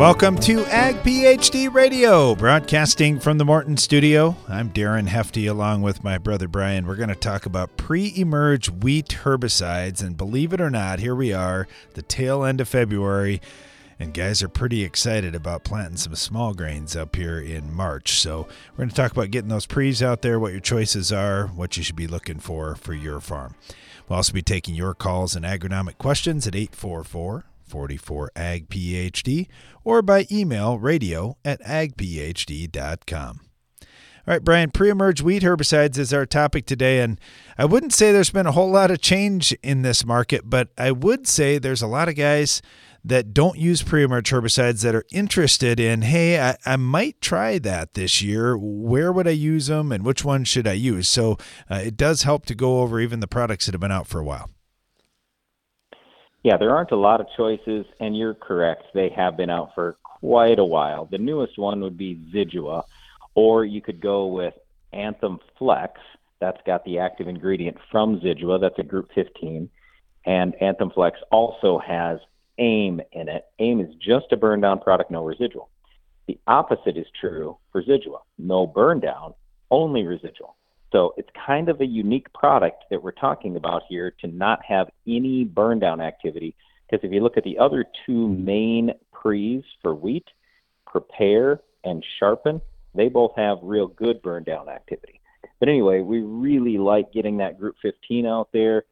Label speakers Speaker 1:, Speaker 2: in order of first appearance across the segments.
Speaker 1: Welcome to Ag PhD Radio, broadcasting from the Morton studio. I'm Darren Hefty along with my brother Brian. We're going to talk about pre emerge wheat herbicides. And believe it or not, here we are, the tail end of February. And guys are pretty excited about planting some small grains up here in March. So we're going to talk about getting those pre's out there, what your choices are, what you should be looking for for your farm. We'll also be taking your calls and agronomic questions at 844 44 Ag PhD or by email radio at agphd.com. All right, Brian, pre emerge wheat herbicides is our topic today. And I wouldn't say there's been a whole lot of change in this market, but I would say there's a lot of guys that don't use pre emerge herbicides that are interested in, hey, I, I, might try that this year. Where would I use them and which one should I use? So uh, it does help to go over even the products that have been out for a while.
Speaker 2: Yeah, there aren't a lot of choices, and you're correct. They have been out for quite a while. The newest one would be Zidua, or you could go with Anthem Flex. That's got the active ingredient from Zidua. That's a group 15. And Anthem Flex also has AIM in it. AIM is just a burn down product, no residual. The opposite is true for Zidua. No burn down, only residual. So it's kind of a unique product that we're talking about here to not have any burn down activity. Because if you look at the other two main pre's for wheat, prepare and sharpen, they both have real good burn down activity. But anyway, we really like getting that group 15 out there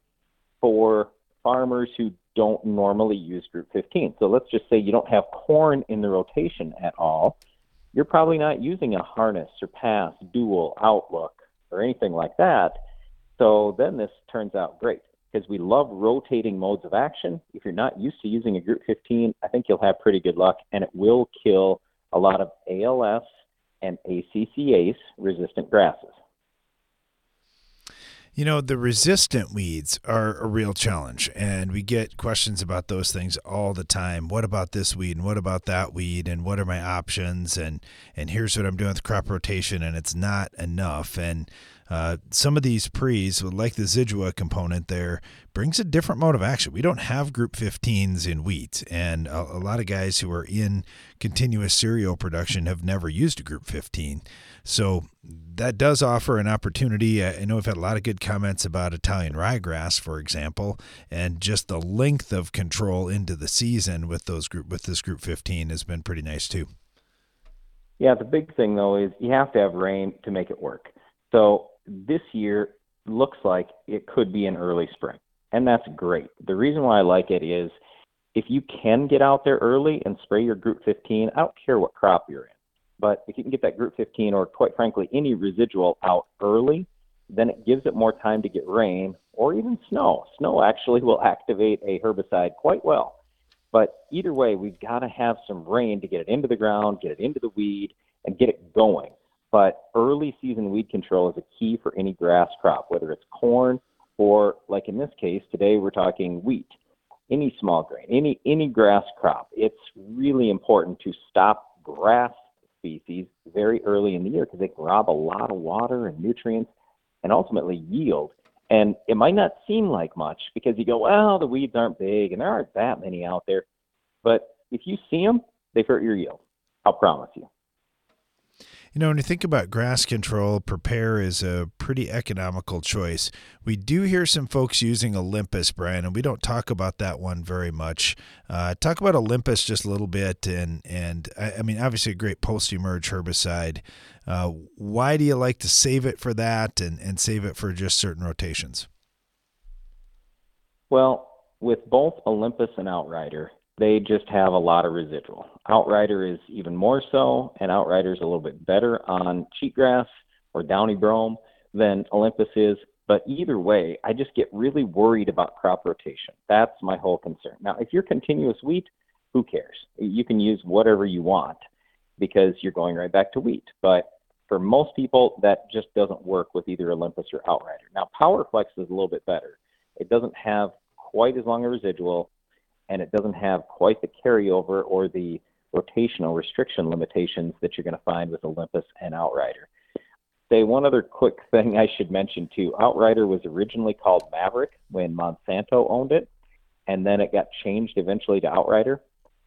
Speaker 2: for farmers who don't normally use group 15. So let's just say you don't have corn in the rotation at all. You're probably not using a harness, surpass, dual, outlook, or anything like that. So then this turns out great because we love rotating modes of action. If you're not used to using a group 15, I think you'll have pretty good luck and it will kill a lot of ALS and ACCase resistant grasses.
Speaker 1: You know, the resistant weeds are a real challenge, and we get questions about those things all the time. What about this weed, and what about that weed, and what are my options? And and here's what I'm doing with crop rotation, and it's not enough. And uh, some of these pre's, like the Zidua component there, brings a different mode of action. We don't have group 15s in wheat, and a, a lot of guys who are in continuous cereal production have never used a group 15. So that does offer an opportunity. I know we've had a lot of good comments about Italian ryegrass, for example, and just the length of control into the season with those group with this group 15 has been pretty nice too.
Speaker 2: Yeah, the big thing though is you have to have rain to make it work. So this year looks like it could be an early spring, and that's great. The reason why I like it is if you can get out there early and spray your Group 15, I don't care what crop you're in, but if you can get that Group 15 or quite frankly any residual out early, then it gives it more time to get rain or even snow. Snow actually will activate a herbicide quite well. But either way, we've got to have some rain to get it into the ground, get it into the weed, and get it going. But early season weed control is a key for any grass crop, whether it's corn or, like in this case, today we're talking wheat, any small grain, any any grass crop. It's really important to stop grass species very early in the year because they can rob a lot of water and nutrients and ultimately yield. And it might not seem like much because you go, well, the weeds aren't big and there aren't that many out there. But if you see them, they hurt your yield. I'll promise you.
Speaker 1: You know, when you think about grass control, Prepare is a pretty economical choice. We do hear some folks using Olympus, Brian, and we don't talk about that one very much. Uh, talk about Olympus just a little bit, and and I, I mean, obviously a great post-emerge herbicide. Uh, why do you like to save it for that, and and save it for just certain rotations?
Speaker 2: Well, with both Olympus and Outrider, they just have a lot of residual. Outrider is even more so, and Outrider is a little bit better on cheatgrass or downy brome than Olympus is. But either way, I just get really worried about crop rotation. That's my whole concern. Now, if you're continuous wheat, who cares? You can use whatever you want because you're going right back to wheat. But for most people, that just doesn't work with either Olympus or Outrider. Now, PowerFlex is a little bit better. It doesn't have quite as long a residual and it doesn't have quite the carryover or the rotational restriction limitations that you're going to find with Olympus and Outrider. Say one other quick thing I should mention too. Outrider was originally called Maverick when Monsanto owned it, and then it got changed eventually to Outrider.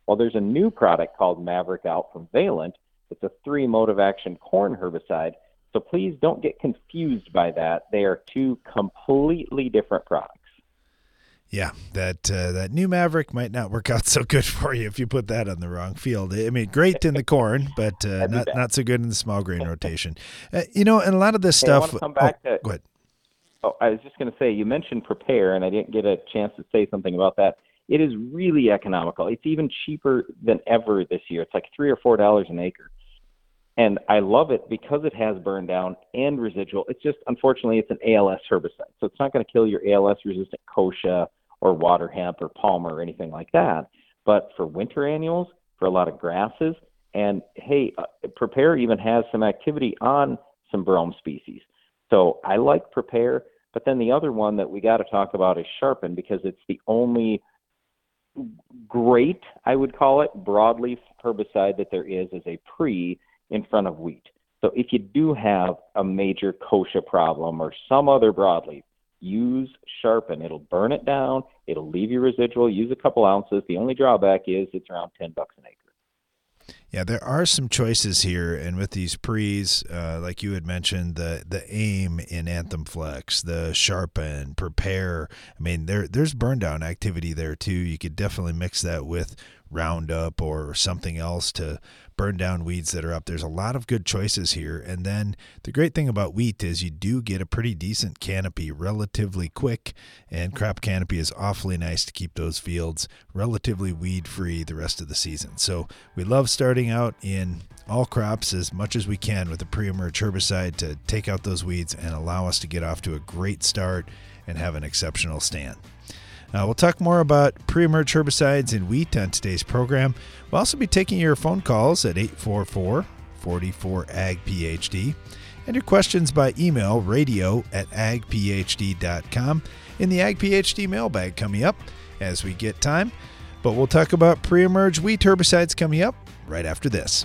Speaker 2: Well, there's a new product called Maverick out from Valent. It's a three mode of action corn herbicide. So please don't get confused by that. They are two completely different products.
Speaker 1: Yeah, that uh, that new Maverick might not work out so good for you if you put that on the wrong field. I mean, great in the corn, but uh, not not so good in the small grain rotation. Uh, you know, and a lot of this
Speaker 2: hey,
Speaker 1: stuff.
Speaker 2: come back
Speaker 1: oh,
Speaker 2: to,
Speaker 1: go ahead.
Speaker 2: Oh, I was just going to say you mentioned prepare, and I didn't get a chance to say something about that. It is really economical. It's even cheaper than ever this year. It's like three or four dollars an acre and I love it because it has burn down and residual. It's just unfortunately it's an ALS herbicide, so it's not going to kill your ALS resistant kochia or water hemp or palmer or anything like that. But for winter annuals, for a lot of grasses, and hey, uh, Prepare even has some activity on some brome species. So I like Prepare, but then the other one that we got to talk about is Sharpen because it's the only great, I would call it, broadleaf herbicide that there is as a pre in front of wheat. So if you do have a major kochia problem or some other broadleaf, use sharpen. It'll burn it down. It'll leave you residual. Use a couple ounces. The only drawback is it's around ten bucks an acre.
Speaker 1: Yeah, there are some choices here, and with these pre's, uh, like you had mentioned, the the aim in Anthem Flex, the sharpen, prepare. I mean, there there's burn down activity there too. You could definitely mix that with Roundup or something else to burn down weeds that are up. There's a lot of good choices here. And then the great thing about wheat is you do get a pretty decent canopy relatively quick, and crop canopy is awfully nice to keep those fields relatively weed free the rest of the season. So we love starting out in all crops as much as we can with a pre emerge herbicide to take out those weeds and allow us to get off to a great start and have an exceptional stand. Uh, we'll talk more about pre emerge herbicides in wheat on today's program. We'll also be taking your phone calls at 844 44 AG PhD and your questions by email radio at agphd.com in the Ag PhD mailbag coming up as we get time. But we'll talk about pre emerge wheat herbicides coming up right after this.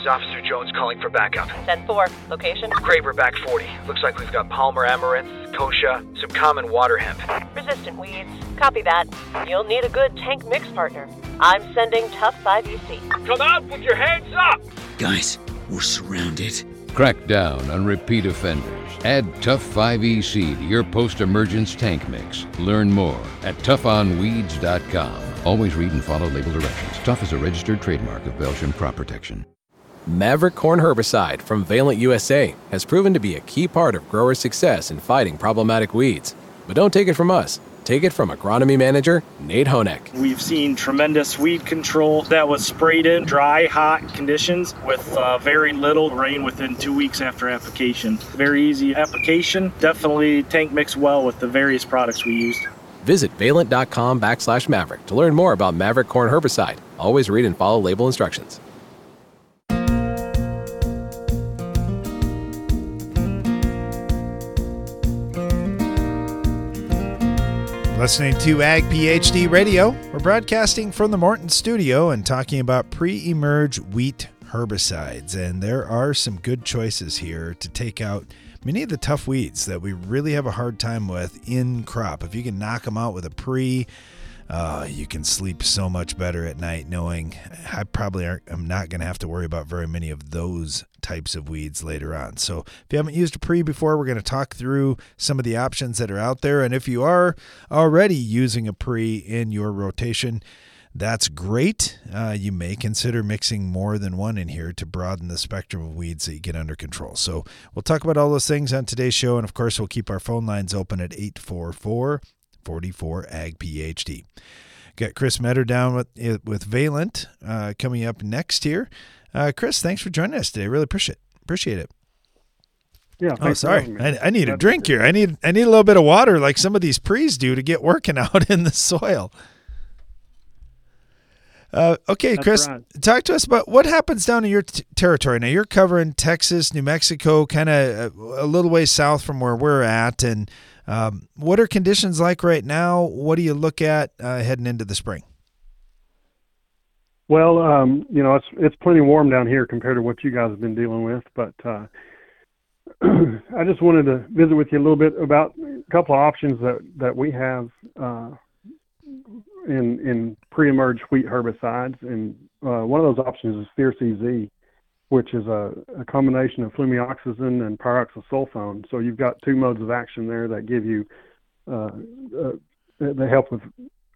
Speaker 3: This is Officer Jones calling for backup.
Speaker 4: 10-4. Location?
Speaker 3: Craver back 40. Looks like we've got Palmer amaranth, kochia, some common water hemp.
Speaker 4: Resistant weeds. Copy that. You'll need a good tank mix partner. I'm sending Tough 5EC.
Speaker 3: Come out with your hands up!
Speaker 5: Guys, we're surrounded.
Speaker 6: Crack down on repeat offenders. Add Tough 5EC to your post emergence tank mix. Learn more at toughonweeds.com. Always read and follow label directions. Tough is a registered trademark of Belchim Crop Protection.
Speaker 7: Maverick Corn Herbicide from Valent USA has proven to be a key part of growers' success in fighting problematic weeds. But don't take it from us. Take it from agronomy manager Nate Honeck.
Speaker 8: We've seen tremendous weed control that was sprayed in dry, hot conditions with uh, very little rain within two weeks after application. Very easy application. Definitely tank mix well with the various products we used.
Speaker 7: Visit valent.com backslash maverick to learn more about Maverick Corn Herbicide. Always read and follow label instructions.
Speaker 1: Listening to Ag PhD Radio. We're broadcasting from the Morton studio and talking about pre emerge wheat herbicides. And there are some good choices here to take out many of the tough weeds that we really have a hard time with in crop. If you can knock them out with a pre, uh, you can sleep so much better at night knowing I probably I'm not going to have to worry about very many of those types of weeds later on. So if you haven't used a pre before, we're going to talk through some of the options that are out there. And if you are already using a pre in your rotation, that's great. Uh, you may consider mixing more than one in here to broaden the spectrum of weeds that you get under control. So we'll talk about all those things on today's show. And of course, we'll keep our phone lines open at 844 44 Ag PhD. Got Chris Metter down with, with Valent uh, coming up next here. Uh, Chris, thanks for joining us today. Really appreciate appreciate it.
Speaker 9: Yeah.
Speaker 1: Oh, sorry. I, I, need a drink here. I need I need a little bit of water, like some of these pre's do, to get working out in the soil. Uh, okay,
Speaker 9: That's
Speaker 1: Chris,
Speaker 9: right.
Speaker 1: talk to us about what happens down in your t- territory. Now you're covering Texas, New Mexico, kind of a, a, little way south from where we're at, and um, what are conditions like right now? What do you look at uh, heading into the spring?
Speaker 9: Well, um, you know, it's it's plenty warm down here compared to what you guys have been dealing with, but uh, I just wanted to visit with you a little bit about a couple of options that that we have uh, in in pre-emerge wheat herbicides, and uh, one of those options is Fierce EZ, which is a, a combination of flumioxazin and pyroxasulfone. So you've got two modes of action there that give you uh, uh, they help with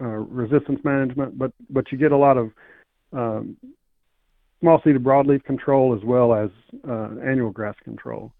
Speaker 9: uh, resistance management, but but you get a lot of um, small seeded broadleaf control as well as uh, annual grass control.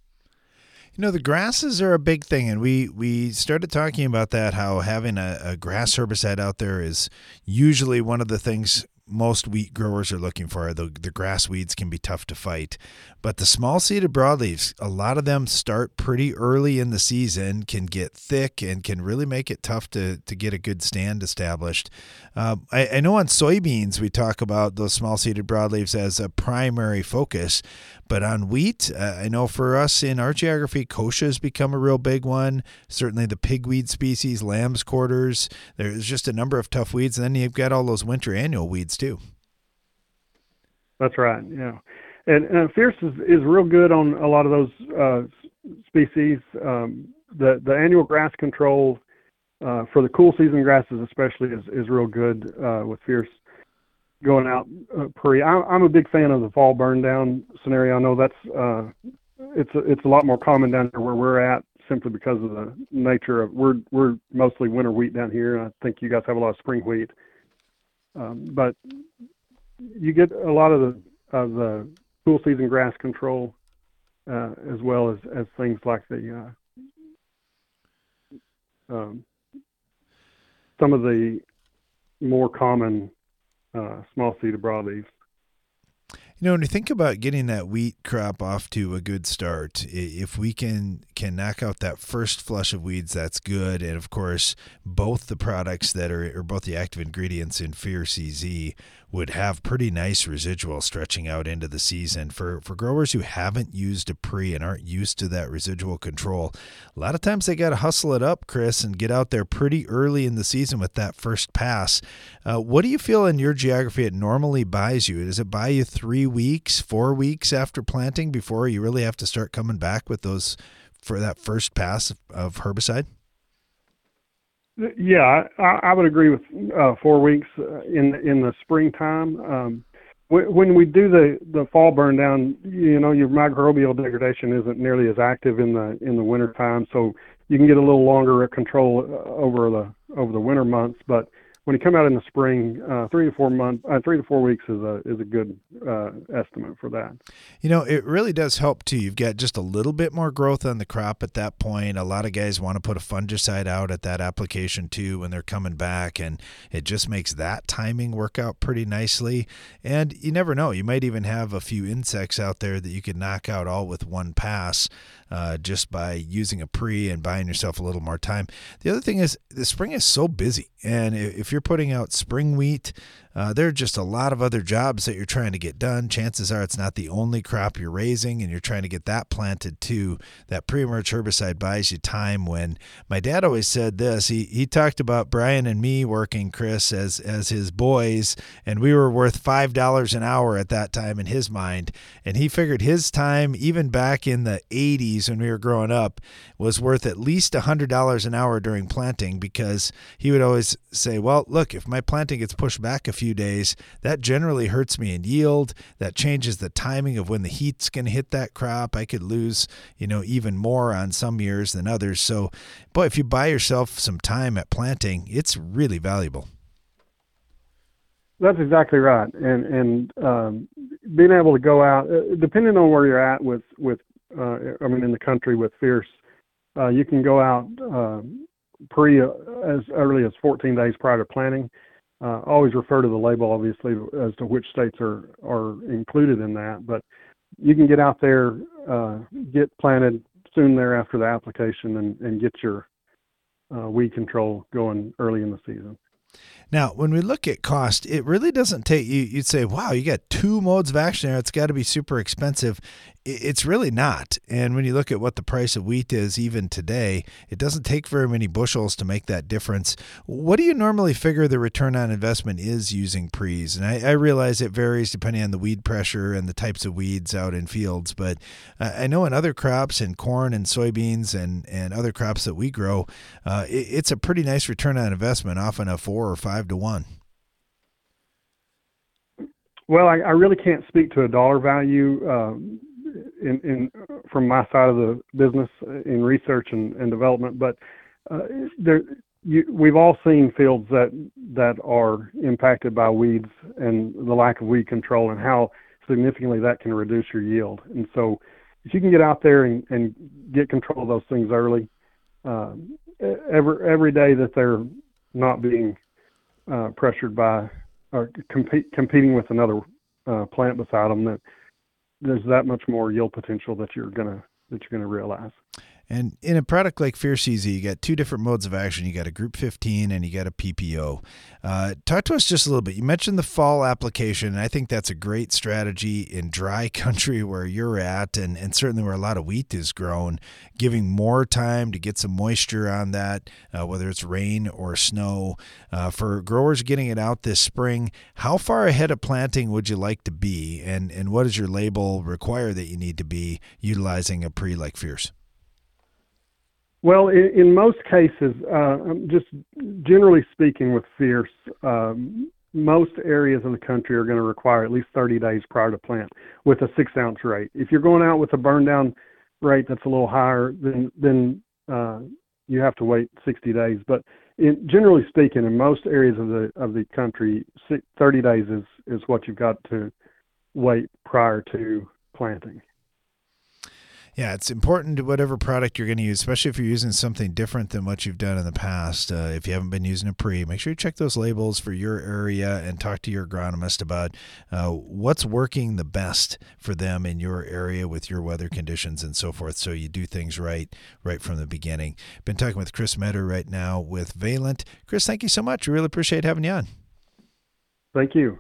Speaker 1: You know, the grasses are a big thing, and we we started talking about that. How having a, a grass herbicide out there is usually one of the things most wheat growers are looking for. The, the grass weeds can be tough to fight. But the small seeded broadleaves, a lot of them start pretty early in the season, can get thick, and can really make it tough to, to get a good stand established. Um, I, I know on soybeans, we talk about those small seeded broadleaves as a primary focus. But on wheat, uh, I know for us in our geography, kochia has become a real big one. Certainly the pigweed species, lamb's quarters. There's just a number of tough weeds. And then you've got all those winter annual weeds too.
Speaker 9: That's right. Yeah. And, and Fierce is, is real good on a lot of those uh, species. Um, the, the annual grass control uh, for the cool season grasses, especially, is, is real good uh, with Fierce going out uh, pre. I, I'm a big fan of the fall burn down scenario. I know that's uh, it's a, it's a lot more common down here where we're at simply because of the nature of we're we're mostly winter wheat down here. I think you guys have a lot of spring wheat, um, but you get a lot of the of the cool season grass control uh, as well as as things like the uh, um, some of the more common uh, small seeded broadleaves.
Speaker 1: You know, when you think about getting that wheat crop off to a good start, if we can can knock out that first flush of weeds, that's good. And of course, both the products that are, or both the active ingredients in Fierce EZ would have pretty nice residual stretching out into the season. For for growers who haven't used a pre and aren't used to that residual control, a lot of times they got to hustle it up, Chris, and get out there pretty early in the season with that first pass. Uh, what do you feel in your geography it normally buys you? Does it buy you three weeks, four weeks after planting before you really have to start coming back with those for that first pass of herbicide?
Speaker 9: Yeah, I, I would agree with uh, four weeks uh, in in the springtime. Um, when we do the the fall burn down, you know, your microbial degradation isn't nearly as active in the in the winter time, so you can get a little longer control uh, over the over the winter months. But when you come out in the spring, uh, three to four months, uh, three to four weeks is a is a good uh, estimate for that.
Speaker 1: You know, it really does help too. You've got just a little bit more growth on the crop at that point. A lot of guys want to put a fungicide out at that application too when they're coming back, and it just makes that timing work out pretty nicely. And you never know, you might even have a few insects out there that you could knock out all with one pass. Uh, just by using a pre and buying yourself a little more time. The other thing is the spring is so busy, and if you're putting out spring wheat, uh, there are just a lot of other jobs that you're trying to get done. Chances are it's not the only crop you're raising, and you're trying to get that planted too. That pre-emerge herbicide buys you time. When my dad always said this, he he talked about Brian and me working, Chris, as as his boys, and we were worth five dollars an hour at that time in his mind, and he figured his time, even back in the '80s when we were growing up, was worth at least a hundred dollars an hour during planting because he would always say, "Well, look, if my planting gets pushed back a few days, that generally hurts me in yield. That changes the timing of when the heat's going to hit that crop. I could lose, you know, even more on some years than others. So, boy, if you buy yourself some time at planting, it's really valuable."
Speaker 9: That's exactly right, and and um, being able to go out, uh, depending on where you're at with with, uh, I mean, in the country with Fierce, uh, you can go out uh, pre as early as 14 days prior to planting. Uh, always refer to the label, obviously, as to which states are are included in that. But you can get out there, uh, get planted soon thereafter the application, and, and get your uh, weed control going early in the season.
Speaker 1: Now, when we look at cost, it really doesn't take you. You'd say, "Wow, you got two modes of action there. It's got to be super expensive." It's really not. And when you look at what the price of wheat is even today, it doesn't take very many bushels to make that difference. What do you normally figure the return on investment is using pre's? And I, I realize it varies depending on the weed pressure and the types of weeds out in fields, but I know in other crops, in corn and soybeans and and other crops that we grow, uh, it, it's a pretty nice return on investment, often a four or five five to one?
Speaker 9: Well, I, I really can't speak to a dollar value um, in, in from my side of the business in research and, and development, but uh, there, you, we've all seen fields that that are impacted by weeds and the lack of weed control, and how significantly that can reduce your yield. And so, if you can get out there and, and get control of those things early, uh, every every day that they're not being uh, pressured by or compete, competing with another uh, plant beside them, that there's that much more yield potential that you're gonna that you're gonna realize.
Speaker 1: And in a product like Fierce EZ, you got two different modes of action. You got a Group 15 and you got a PPO. Uh, talk to us just a little bit. You mentioned the fall application, and I think that's a great strategy in dry country where you're at, and, and certainly where a lot of wheat is grown, giving more time to get some moisture on that, uh, whether it's rain or snow. Uh, for growers getting it out this spring, how far ahead of planting would you like to be, and, and what does your label require that you need to be utilizing a pre like Fierce?
Speaker 9: Well, in, in most cases, uh, um, just generally speaking, with fierce, um, most areas of the country are going to require at least 30 days prior to plant with a six ounce rate. If you're going out with a burn down rate that's a little higher, then then uh, you have to wait 60 days. But in, generally speaking, in most areas of the of the country, 30 days is is what you've got to wait prior to planting.
Speaker 1: Yeah, it's important to whatever product you're going to use, especially if you're using something different than what you've done in the past. Uh, if you haven't been using a pre, make sure you check those labels for your area and talk to your agronomist about uh, what's working the best for them in your area with your weather conditions and so forth. So you do things right right from the beginning. Been talking with Chris Meador right now with Valent. Chris, thank you so much. We really appreciate having you on.
Speaker 9: Thank you.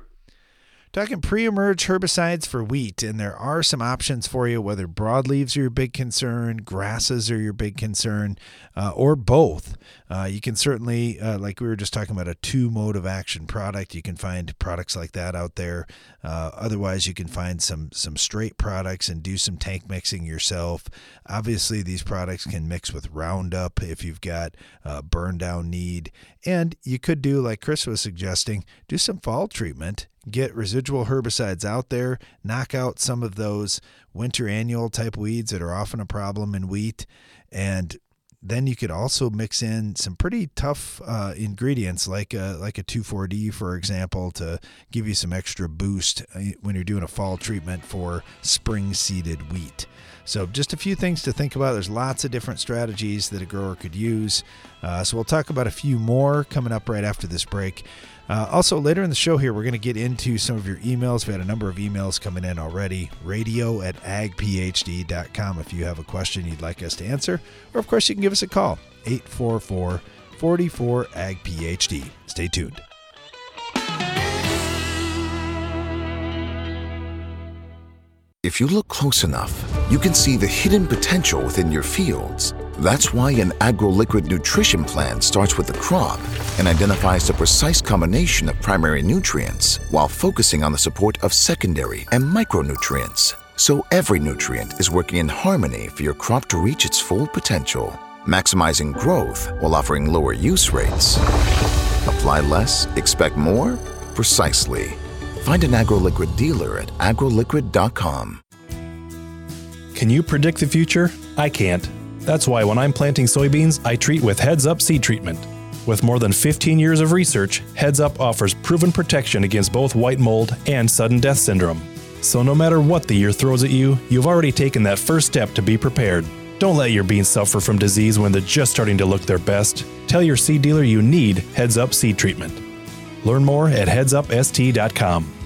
Speaker 1: Talking pre emerge herbicides for wheat, and there are some options for you, whether broadleaves are your big concern, grasses are your big concern, uh, or both. Uh, you can certainly, uh, like we were just talking about, a two mode of action product. You can find products like that out there. Uh, otherwise, you can find some, some straight products and do some tank mixing yourself. Obviously, these products can mix with Roundup if you've got a burn down need. And you could do, like Chris was suggesting, do some fall treatment get residual herbicides out there, knock out some of those winter annual type weeds that are often a problem in wheat, and then you could also mix in some pretty tough uh, ingredients like a, like a 2,4-D, for example, to give you some extra boost uh, when you're doing a fall treatment for spring seeded wheat. So, just a few things to think about. There's lots of different strategies that a grower could use. Uh, so, we'll talk about a few more coming up right after this break. Uh, also, later in the show here, we're going to get into some of your emails. we had a number of emails coming in already. Radio at agphd.com if you have a question you'd like us to answer. Or, of course, you can give us a call, 844 44 AgPhD. Stay tuned.
Speaker 10: If you look close enough, you can see the hidden potential within your fields that's why an AgroLiquid nutrition plan starts with the crop and identifies the precise combination of primary nutrients while focusing on the support of secondary and micronutrients. So every nutrient is working in harmony for your crop to reach its full potential, maximizing growth while offering lower use rates. Apply less, expect more? Precisely. Find an AgroLiquid dealer at agroliquid.com.
Speaker 11: Can you predict the future? I can't. That's why when I'm planting soybeans, I treat with Heads Up seed treatment. With more than 15 years of research, Heads Up offers proven protection against both white mold and sudden death syndrome. So no matter what the year throws at you, you've already taken that first step to be prepared. Don't let your beans suffer from disease when they're just starting to look their best. Tell your seed dealer you need Heads Up seed treatment. Learn more at headsupst.com.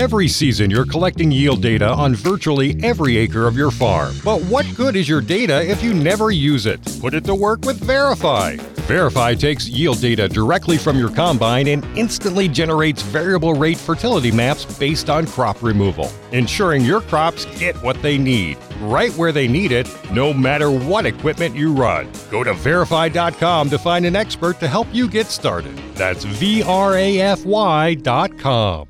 Speaker 12: Every season, you're collecting yield data on virtually every acre of your farm. But what good is your data if you never use it? Put it to work with Vrafy. Vrafy takes yield data directly from your combine and instantly generates variable rate fertility maps based on crop removal, ensuring your crops get what they need, right where they need it, no matter what equipment you run. Go to vrafy.com to find an expert to help you get started. That's V R A F Y.com.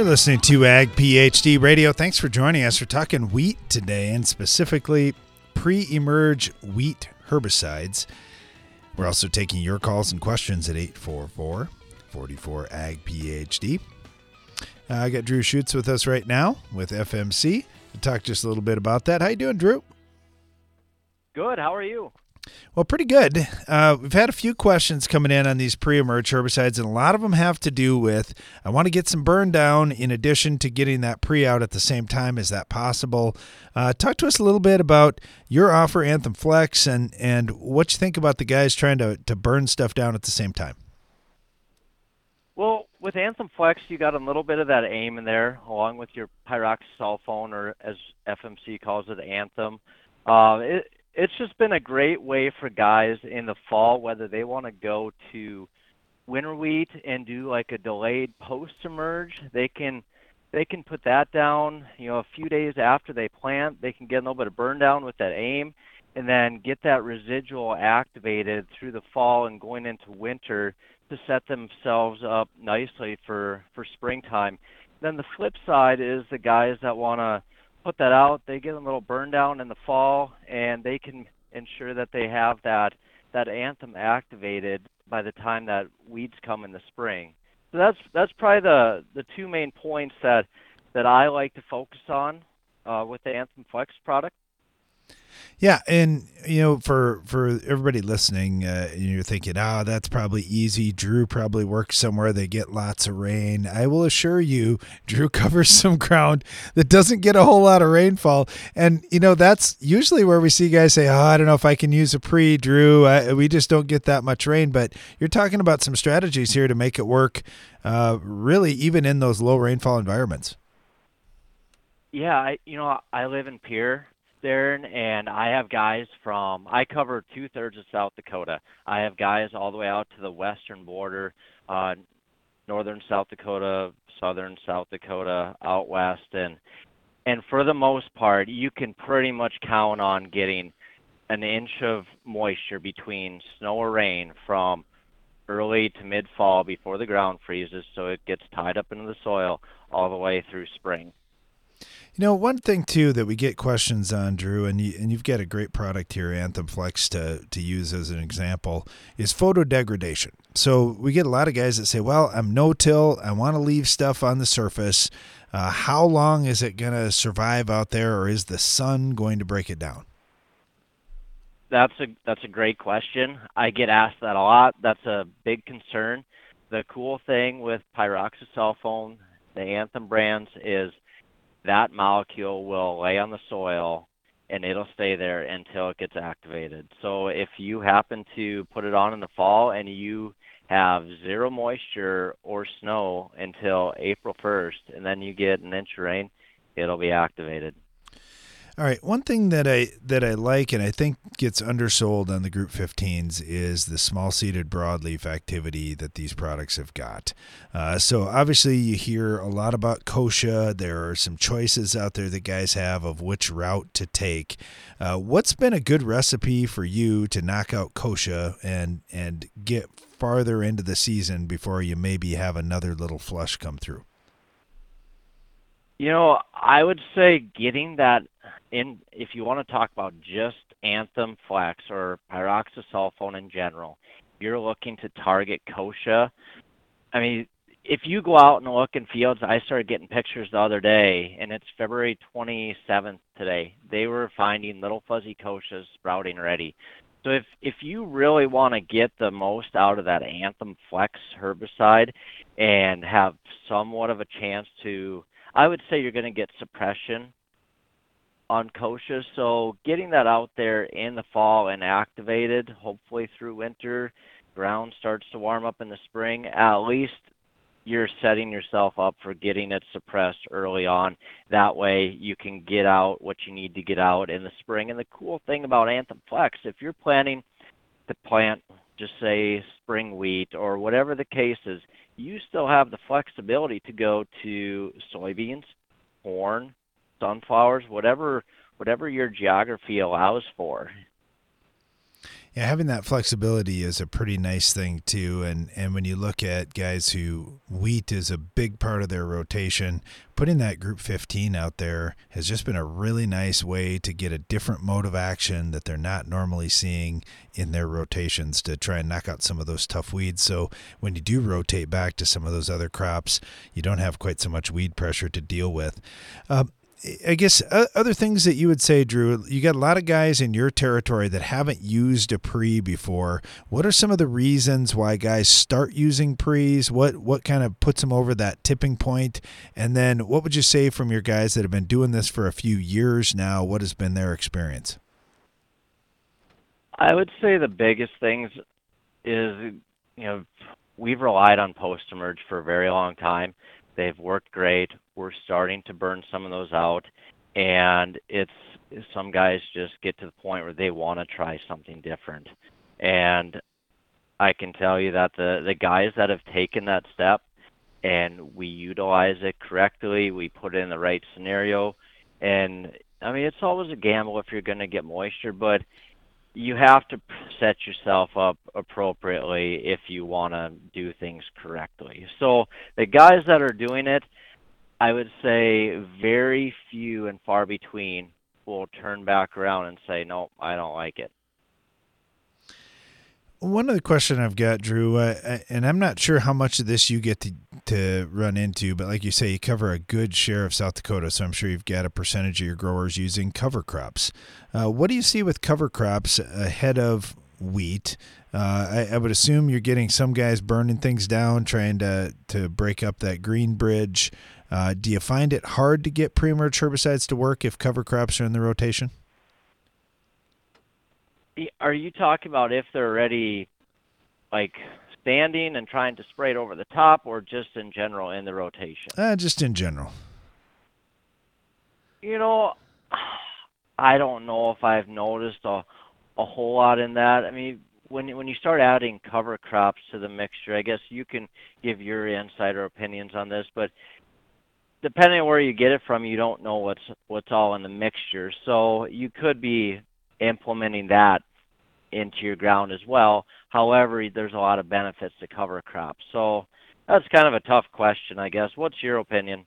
Speaker 1: You're listening to Ag PhD Radio. Thanks for joining us. We're talking wheat today and specifically pre emerge wheat herbicides. We're also taking your calls and questions at 844 44 Ag PhD. Uh, I got Drew Schutz with us right now with FMC to talk just a little bit about that. How you doing, Drew?
Speaker 13: Good. How are you?
Speaker 1: Well, pretty good. Uh, we've had a few questions coming in on these pre-emerge herbicides, and a lot of them have to do with I want to get some burn down in addition to getting that pre out at the same time. Is that possible? Uh, talk to us a little bit about your offer, Anthem Flex, and and what you think about the guys trying to to burn stuff down at the same time.
Speaker 13: Well, with Anthem Flex, you got a little bit of that aim in there, along with your pyroxasulfone, or as FMC calls it, Anthem. Uh, it, it's just been a great way for guys in the fall, whether they want to go to winter wheat and do like a delayed post emerge, they can they can put that down, you know, a few days after they plant, they can get a little bit of burn down with that aim and then get that residual activated through the fall and going into winter to set themselves up nicely for for springtime. Then the flip side is the guys that want to put that out. They get a little burn down in the fall, and they can ensure that they have that that anthem activated by the time that weeds come in the spring. So that's that's probably the the two main points that that I like to focus on uh, with the Anthem Flex product.
Speaker 1: Yeah, and you know, for for everybody listening, uh, you're thinking, "Ah, oh, that's probably easy. Drew probably works somewhere they get lots of rain." I will assure you, Drew covers some ground that doesn't get a whole lot of rainfall, and you know that's usually where we see guys say, "Oh, I don't know if I can use a pre, Drew. I, we just don't get that much rain." But you're talking about some strategies here to make it work, uh, really, even in those low rainfall environments.
Speaker 13: Yeah, I, you know, I live in Pierre Darren, and I have guys from I cover two thirds of South Dakota. I have guys all the way out to the western border, uh, northern South Dakota, southern South Dakota, out west, and and for the most part, you can pretty much count on getting an inch of moisture between snow or rain from early to mid fall before the ground freezes, so it gets tied up into the soil all the way through spring.
Speaker 1: You know, one thing too that we get questions on, Drew, and you, and you've got a great product here, Anthem Flex, to to use as an example, is photo degradation. So we get a lot of guys that say, "Well, I'm no-till. I want to leave stuff on the surface. Uh, how long is it going to survive out there, or is the sun going to break it down?"
Speaker 13: That's a that's a great question. I get asked that a lot. That's a big concern. The cool thing with pyroxasulfone, the Anthem brands, is that molecule will lay on the soil and it'll stay there until it gets activated. So if you happen to put it on in the fall and you have zero moisture or snow until April 1st and then you get an inch of rain, it'll be activated.
Speaker 1: All right, one thing that I that I like and I think gets undersold on the Group 15s is the small seeded broadleaf activity that these products have got. Uh, so obviously you hear a lot about kochia. There are some choices out there that guys have of which route to take. Uh, what's been a good recipe for you to knock out kochia and and get farther into the season before you maybe have another little flush come through?
Speaker 13: You know, I would say getting that in if you want to talk about just Anthem Flex or pyroxasulfone in general, you're looking to target kochia. I mean, if you go out and look in fields, I started getting pictures the other day, and it's February 27th today. They were finding little fuzzy kochias sprouting ready. So if if you really want to get the most out of that Anthem Flex herbicide and have somewhat of a chance to, I would say you're going to get suppression on kochia. So getting that out there in the fall and activated, hopefully through winter, ground starts to warm up in the spring. At least you're setting yourself up for getting it suppressed early on. That way you can get out what you need to get out in the spring. And the cool thing about Anthem Flex, if you're planning to plant just say spring wheat or whatever the case is, you still have the flexibility to go to soybeans, corn, sunflowers, whatever whatever your geography allows for.
Speaker 1: Yeah, having that flexibility is a pretty nice thing too. And and when you look at guys who wheat is a big part of their rotation, putting that group 15 out there has just been a really nice way to get a different mode of action that they're not normally seeing in their rotations to try and knock out some of those tough weeds. So when you do rotate back to some of those other crops, you don't have quite so much weed pressure to deal with. Uh, I guess other things that you would say, Drew, you got a lot of guys in your territory that haven't used a pre before. What are some of the reasons why guys start using pre's? What what kind of puts them over that tipping point? And then what would you say from your guys that have been doing this for a few years now? What has been their experience?
Speaker 13: I would say the biggest things is you know we've relied on post emerge for a very long time. They've worked great. We're starting to burn some of those out, and it's some guys just get to the point where they want to try something different. And I can tell you that the the guys that have taken that step and we utilize it correctly, we put it in the right scenario, and I mean it's always a gamble if you're going to get moisture, but you have to set yourself up appropriately if you want to do things correctly. So the guys that are doing it, I would say very few and far between will turn back around and say, "No, I don't like it."
Speaker 1: One other question I've got, Drew, uh, and I'm not sure how much of this you get to, to run into, but like you say, you cover a good share of South Dakota, so I'm sure you've got a percentage of your growers using cover crops. Uh, what do you see with cover crops ahead of wheat? Uh, I, I, would assume you're getting some guys burning things down, trying to to break up that green bridge. Uh, do you find it hard to get pre-emerge herbicides to work if cover crops are in the rotation?
Speaker 13: Are you talking about if they're already like standing and trying to spray it over the top, or just in general in the rotation?
Speaker 1: Uh, just in general.
Speaker 13: You know, I don't know if I've noticed a a whole lot in that. I mean, when when you start adding cover crops to the mixture, I guess you can give your insider opinions on this, but depending on where you get it from, you don't know what's what's all in the mixture. So you could be implementing that into your ground as well. However, there's a lot of benefits to cover crops. So that's kind of a tough question, I guess. What's your opinion?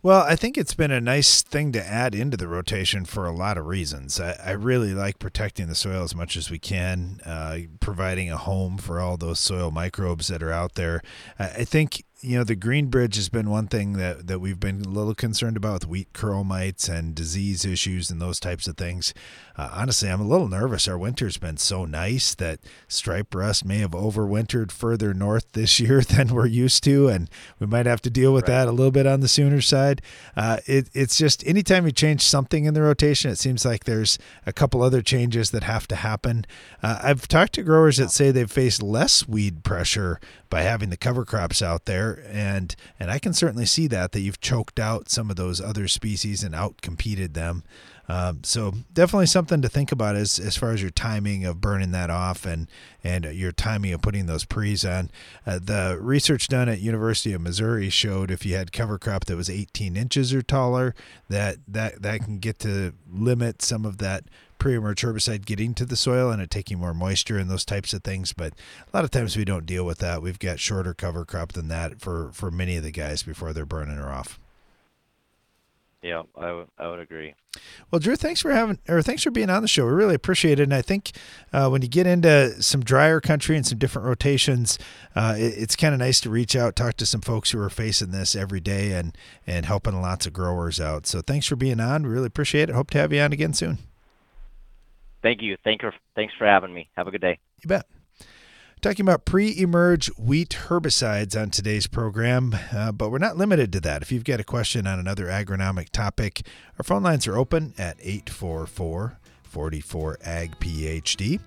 Speaker 1: Well, I think it's been a nice thing to add into the rotation for a lot of reasons. I, I really like protecting the soil as much as we can, uh, providing a home for all those soil microbes that are out there. I, I think you know, the green bridge has been one thing that, that we've been a little concerned about with wheat curl mites and disease issues and those types of things. Uh, honestly, I'm a little nervous. Our winter's been so nice that stripe rust may have overwintered further north this year than we're used to, and we might have to deal with right. that a little bit on the Sooner side. Uh, it, it's just anytime you change something in the rotation, it seems like there's a couple other changes that have to happen. Uh, I've talked to growers that say they've faced less weed pressure by having the cover crops out there and and I can certainly see that that you've choked out some of those other species and out competed them um, so definitely something to think about as as far as your timing of burning that off and and your timing of putting those pre's on. Uh, the research done at University of Missouri showed if you had cover crop that was 18 inches or taller, that that that can get to limit some of that pre-emerge herbicide getting to the soil and it taking more moisture and those types of things. But a lot of times we don't deal with that. We've got shorter cover crop than that for for many of the guys before they're burning her off.
Speaker 13: Yeah, I would I would agree.
Speaker 1: Well, Drew, thanks for having or thanks for being on the show. We really appreciate it. And I think uh, when you get into some drier country and some different rotations, uh, it, it's kind of nice to reach out, talk to some folks who are facing this every day, and and helping lots of growers out. So thanks for being on. We really appreciate it. Hope to have you on again soon.
Speaker 13: Thank you. Thank you. Thanks for having me. Have a good day.
Speaker 1: You bet talking about pre-emerge wheat herbicides on today's program, uh, but we're not limited to that. If you've got a question on another agronomic topic, our phone lines are open at 844 44 Ag PhD.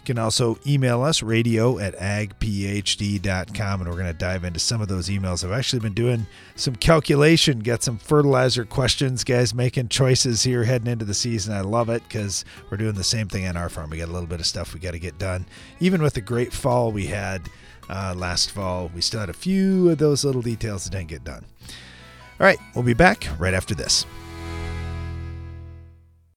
Speaker 1: You can also email us, radio at agphd.com, and we're going to dive into some of those emails. I've actually been doing some calculation, got some fertilizer questions, guys making choices here heading into the season. I love it because we're doing the same thing on our farm. We got a little bit of stuff we got to get done. Even with the great fall we had uh, last fall, we still had a few of those little details that didn't get done. All right, we'll be back right after this.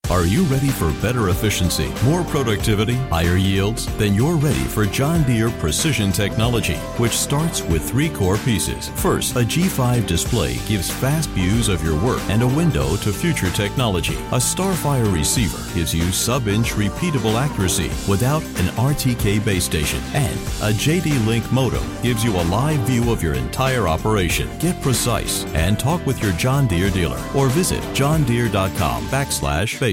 Speaker 14: Are you ready for better efficiency, more productivity, higher yields? Then you're ready for John Deere Precision Technology, which starts with three core pieces. First, a G5 display gives fast views of your work and a window to future technology. A Starfire receiver gives you sub-inch repeatable accuracy without an RTK base station. And a JD Link modem gives you a live view of your entire operation. Get precise and talk with your John Deere dealer or visit johndeere.com backslash base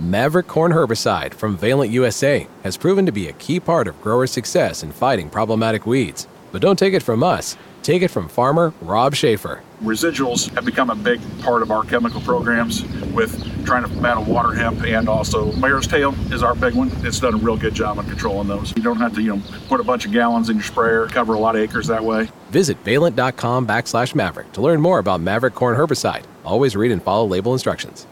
Speaker 7: Maverick Corn Herbicide from Valent USA has proven to be a key part of growers' success in fighting problematic weeds. But don't take it from us, take it from farmer Rob Schaefer.
Speaker 15: Residuals have become a big part of our chemical programs with trying to battle water hemp and also mare's tail is our big one. It's done a real good job on controlling those. You don't have to, you know, put a bunch of gallons in your sprayer, cover a lot of acres that way.
Speaker 7: Visit valent.com backslash maverick to learn more about Maverick Corn Herbicide. Always read and follow label instructions.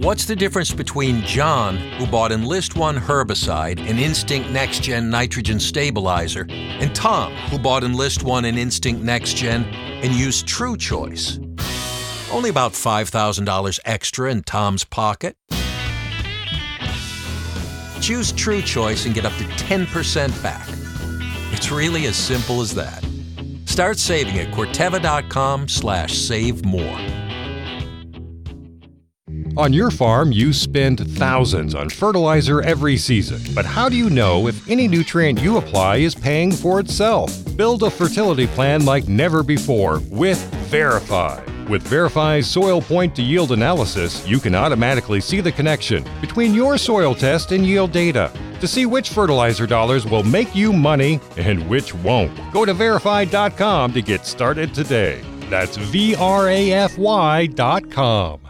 Speaker 16: What's the difference between John, who bought Enlist One herbicide and Instinct Next Gen nitrogen stabilizer, and Tom, who bought Enlist One and Instinct Next Gen and used True Choice? Only about $5,000 extra in Tom's pocket. Choose True Choice and get up to 10% back. It's really as simple as that. Start saving at Corteva.com slash save more.
Speaker 12: On your farm, you spend thousands on fertilizer every season. But how do you know if any nutrient you apply is paying for itself? Build a fertility plan like never before with Vrafy. With Vrafy's soil point to yield analysis, you can automatically see the connection between your soil test and yield data to see which fertilizer dollars will make you money and which won't. Go to vrafy.com to get started today. That's V R A F Y.com.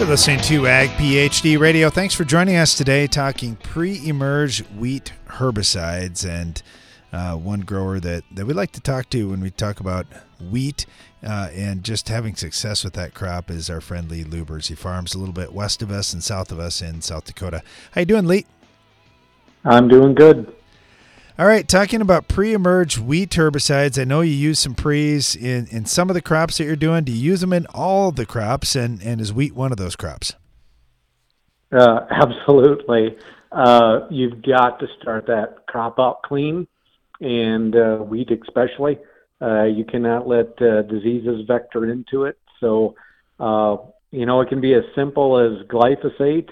Speaker 1: You're listening to Ag PhD Radio. Thanks for joining us today, talking pre-emerge wheat herbicides. And uh, one grower that that we like to talk to when we talk about wheat uh, and just having success with that crop is our friend Lee Lubbers. He farms a little bit west of us and south of us in South Dakota. How you doing, Lee?
Speaker 17: I'm doing good.
Speaker 1: All right, talking about pre-emerge wheat herbicides. I know you use some pre's in, in some of the crops that you're doing. Do you use them in all the crops, and, and is wheat one of those crops?
Speaker 17: Uh, absolutely. Uh, you've got to start that crop out clean, and uh, wheat especially. Uh, you cannot let uh, diseases vector into it. So, uh, you know, it can be as simple as glyphosate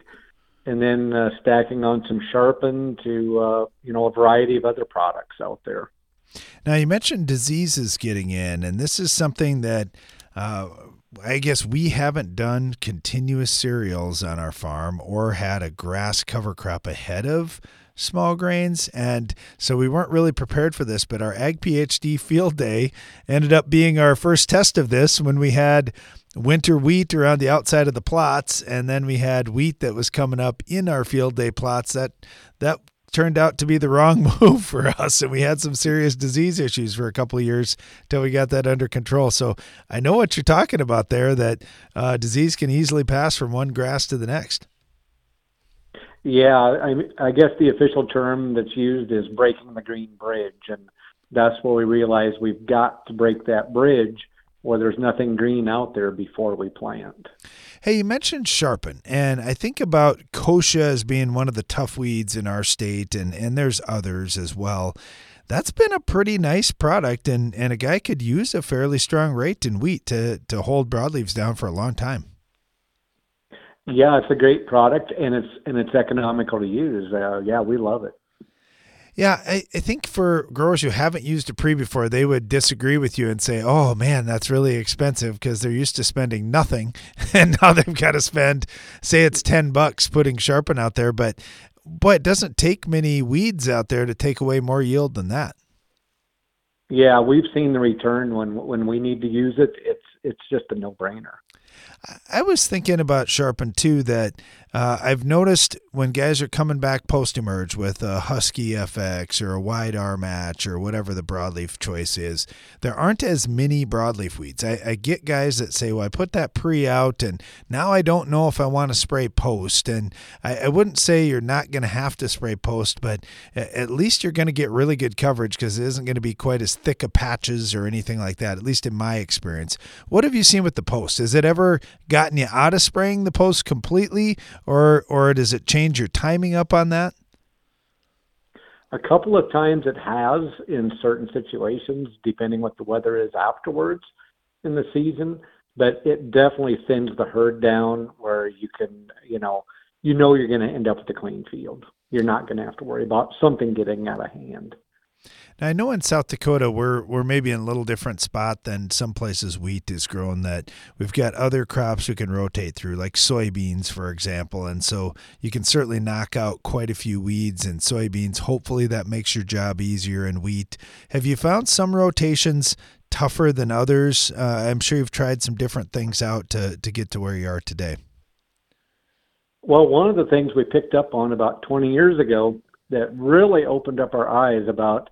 Speaker 17: and then uh, stacking on some sharpen to uh, you know a variety of other products out there.
Speaker 1: Now you mentioned diseases getting in, and this is something that uh, I guess we haven't done continuous cereals on our farm or had a grass cover crop ahead of small grains. And so we weren't really prepared for this, but our Ag PhD field day ended up being our first test of this when we had winter wheat around the outside of the plots, and then we had wheat that was coming up in our field day plots. That that turned out to be the wrong move for us, and we had some serious disease issues for a couple of years till we got that under control. So I know what you're talking about there. That uh, disease can easily pass from one grass to the next.
Speaker 17: Yeah, I, I guess the official term that's used is breaking the green bridge, and that's where we realize we've got to break that bridge where there's nothing green out there before we plant.
Speaker 1: Hey, you mentioned sharpen, and I think about kochia as being one of the tough weeds in our state, and, and there's others as well. That's been a pretty nice product, and, and a guy could use a fairly strong rate in wheat to, to hold broadleaves down for a long time.
Speaker 17: Yeah, it's a great product, and it's and it's economical to use. Uh, yeah, we love it.
Speaker 1: Yeah, I, I think for growers who haven't used a pre before, they would disagree with you and say, "Oh man, that's really expensive," because they're used to spending nothing, and now they've got to spend, say, it's ten bucks putting sharpen out there. But boy, it doesn't take many weeds out there to take away more yield than that.
Speaker 17: Yeah, we've seen the return when when we need to use it. It's it's just a no brainer.
Speaker 1: I was thinking about Sharpen too. That uh, I've noticed when guys are coming back post emerge with a Huskie FX or a WideARmatch or whatever the broadleaf choice is, there aren't as many broadleaf weeds. I, I get guys that say, "Well, I put that pre out, and now I don't know if I want to spray post." And I, I wouldn't say you're not going to have to spray post, but at least you're going to get really good coverage because it isn't going to be quite as thick of patches or anything like that. At least in my experience. What have you seen with the post? Has it ever gotten you out of spraying the post completely? Or or does it change your timing up on that?
Speaker 17: A couple of times it has in certain situations, depending what the weather is afterwards in the season. But it definitely thins the herd down where you can, you know, you know you're going to end up with a clean field. You're not going to have to worry about something getting out of hand.
Speaker 1: Now I know in South Dakota we're we're maybe in a little different spot than some places wheat is grown. That we've got other crops we can rotate through, like soybeans, for example, and so you can certainly knock out quite a few weeds in soybeans. Hopefully that makes your job easier in wheat. Have you found some rotations tougher than others? Uh, I'm sure you've tried some different things out to to get to where you are today.
Speaker 17: Well, one of the things we picked up on about 20 years ago that really opened up our eyes about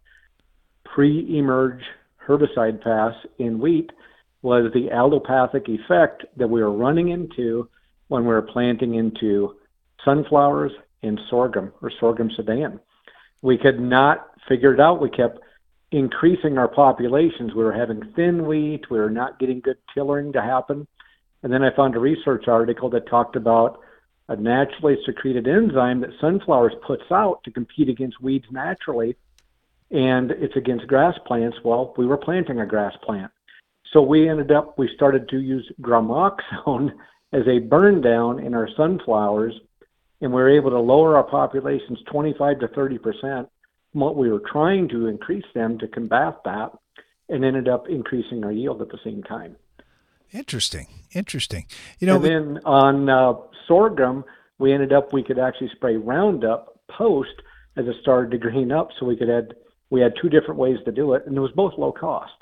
Speaker 17: pre-emerge herbicide pass in wheat was the allelopathic effect that we were running into when we were planting into sunflowers and sorghum or sorghum sudan. We could not figure it out. We kept increasing our populations. We were having thin wheat. We were not getting good tillering to happen. And then I found a research article that talked about a naturally secreted enzyme that sunflowers puts out to compete against weeds naturally, and it's against grass plants. Well, we were planting a grass plant, so we ended up we started to use gramoxone as a burn down in our sunflowers, and we were able to lower our populations 25 to 30 percent from what we were trying to increase them to combat that, and ended up increasing our yield at the same time.
Speaker 1: Interesting, interesting. You know,
Speaker 17: and then on uh, sorghum, we ended up we could actually spray Roundup post as it started to green up, so we could add we had two different ways to do it, and it was both low cost.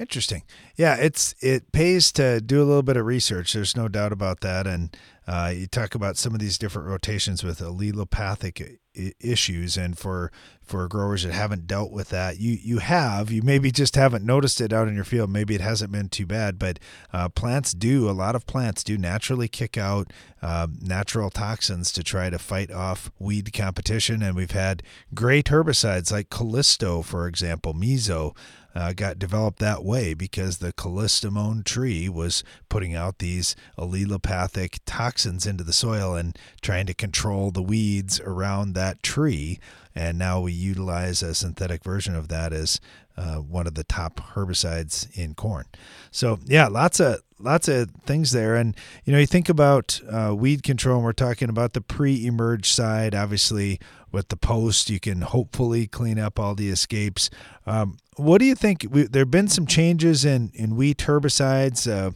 Speaker 1: Interesting. Yeah, it's it pays to do a little bit of research. There's no doubt about that. And uh, you talk about some of these different rotations with allelopathic issues, and for for growers that haven't dealt with that, you you have you maybe just haven't noticed it out in your field. Maybe it hasn't been too bad, but uh, plants do a lot of plants do naturally kick out uh, natural toxins to try to fight off weed competition, and we've had great herbicides like Callisto, for example, Meso uh, got developed that way because the callistemon tree was putting out these allelopathic toxins into the soil and trying to control the weeds around that tree. And now we utilize a synthetic version of that as uh, one of the top herbicides in corn. So yeah, lots of lots of things there. And you know, you think about uh, weed control. And we're talking about the pre-emerge side. Obviously, with the post, you can hopefully clean up all the escapes. Um, what do you think? We, there have been some changes in in wheat herbicides. Uh,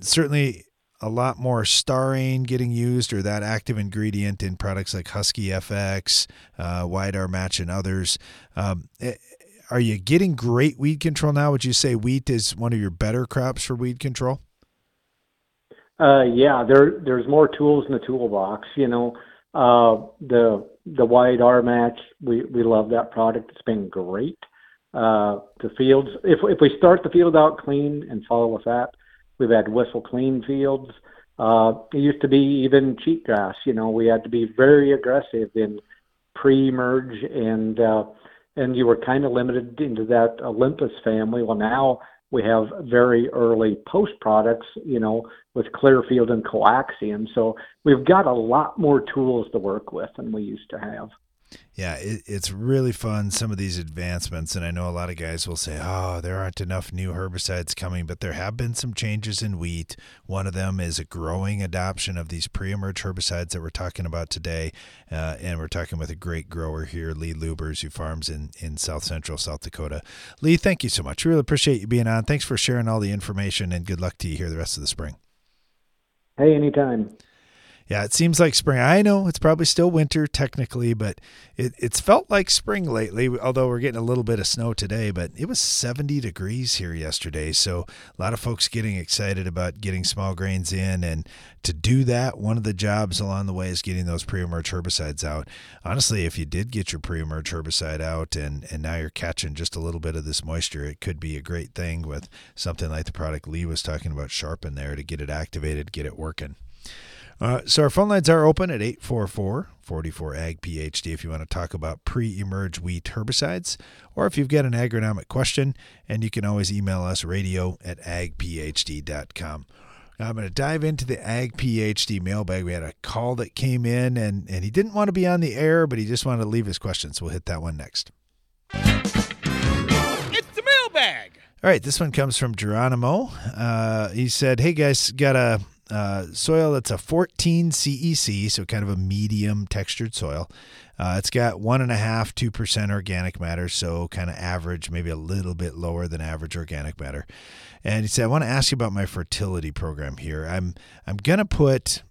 Speaker 1: certainly, a lot more Starane getting used or that active ingredient in products like Huskie FX, uh, White Match, and others. Um, eh, are you getting great weed control now? Would you say wheat is one of your better crops for weed control?
Speaker 17: Uh, yeah, there there's more tools in the toolbox. You know, uh, the the WideARmatch, we we love that product. It's been great. Uh, the fields, if if we start the field out clean and follow with that, we've had whistle clean fields. Uh, it used to be even cheatgrass. You know, we had to be very aggressive in pre-merge and uh, and you were kind of limited into that Olympus family. Well, now we have very early post products, you know, with Clearfield and Coaxium. So we've got a lot more tools to work with than we used to have
Speaker 1: yeah, it, it's really fun. Some of these advancements, and I know a lot of guys will say, "Oh, there aren't enough new herbicides coming," but there have been some changes in wheat. One of them is a growing adoption of these pre-emerge herbicides that we're talking about today, uh, and we're talking with a great grower here, Lee Lubbers, who farms in in South Central South Dakota. Lee, thank you so much. Really appreciate you being on. Thanks for sharing all the information, and good luck to you here the rest of the spring.
Speaker 17: Hey, anytime.
Speaker 1: Yeah, it seems like spring. I know it's probably still winter technically, but it, it's felt like spring lately, although we're getting a little bit of snow today. But it was 70 degrees here yesterday. So a lot of folks getting excited about getting small grains in. And to do that, one of the jobs along the way is getting those pre emerge herbicides out. Honestly, if you did get your pre emerge herbicide out and, and now you're catching just a little bit of this moisture, it could be a great thing with something like the product Lee was talking about, Sharpen there to get it activated, get it working. Uh, so our phone lines are open at 844 44 Ag PhD if you want to talk about pre emerge wheat herbicides, or if you've got an agronomic question, and you can always email us radio at agphd.com. Now I'm going to dive into the Ag PhD mailbag. We had a call that came in, and, and he didn't want to be on the air, but he just wanted to leave his question. So we'll hit that one next.
Speaker 18: It's the mailbag.
Speaker 1: All right, this one comes from Geronimo. Uh, he said, Hey guys, got a uh, soil that's a 14 CEC, so kind of a medium textured soil. Uh, it's got one and a half, two percent organic matter, so kind of average, maybe a little bit lower than average organic matter. And he said, "I want to ask you about my fertility program here. I'm I'm gonna put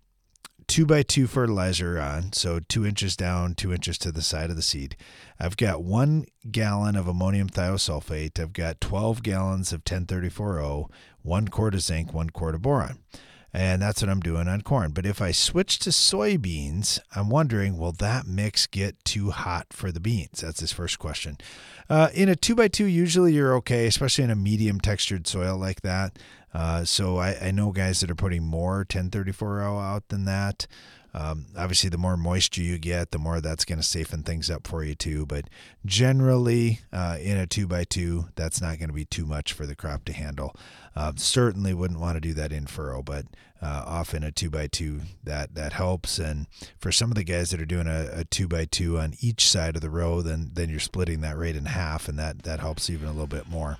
Speaker 1: two by two fertilizer on, so two inches down, two inches to the side of the seed. I've got one gallon of ammonium thiosulfate. I've got 12 gallons of 1034O, one quart of zinc, one quart of boron. And that's what I'm doing on corn. But if I switch to soybeans, I'm wondering, will that mix get too hot for the beans? That's his first question. Uh, in a two by two, usually you're okay, especially in a medium textured soil like that. Uh, so I, I, know guys that are putting more 1034O out than that. Um, obviously, the more moisture you get, the more that's going to safeten things up for you too. But generally, uh, in a two by two, that's not going to be too much for the crop to handle. Uh, certainly wouldn't want to do that in furrow, but uh, often a two by two that that helps. And for some of the guys that are doing a, a, two by two on each side of the row, then then you're splitting that rate in half, and that that helps even a little bit more.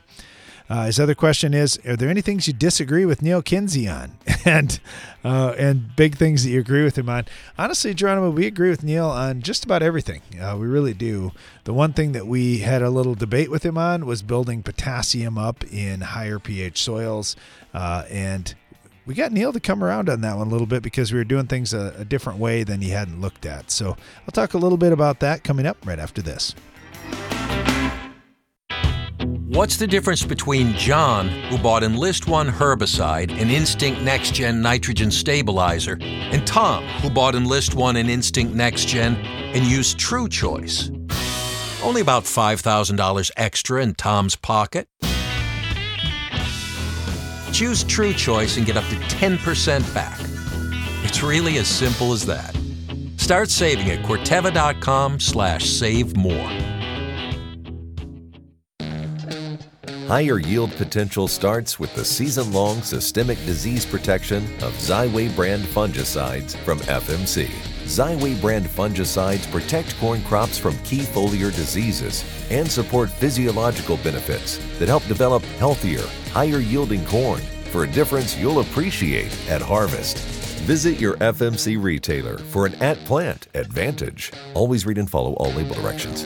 Speaker 1: Uh, his other question is: Are there any things you disagree with Neal Kinsey on, and uh, and big things that you agree with him on? Honestly, Geronimo, we agree with Neal on just about everything. Uh, we really do. The one thing that we had a little debate with him on was building potassium up in higher pH soils, uh, and we got Neal to come around on that one a little bit because we were doing things a, a different way than he hadn't looked at. So I'll talk a little bit about that coming up right after this.
Speaker 16: What's the difference between John, who bought Enlist One herbicide and Instinct Next Gen nitrogen stabilizer, and Tom, who bought Enlist One and Instinct Next Gen and used True Choice? Only about $5,000 extra in Tom's pocket. Choose True Choice and get up to 10% back. It's really as simple as that. Start saving at Corteva.com slash save more.
Speaker 19: Higher yield potential starts with the season long systemic disease protection of Xyway brand fungicides from FMC. Xyway brand fungicides protect corn crops from key foliar diseases and support physiological benefits that help develop healthier, higher yielding corn for a difference you'll appreciate at harvest. Visit your FMC retailer for an at plant advantage. Always read and follow all label directions.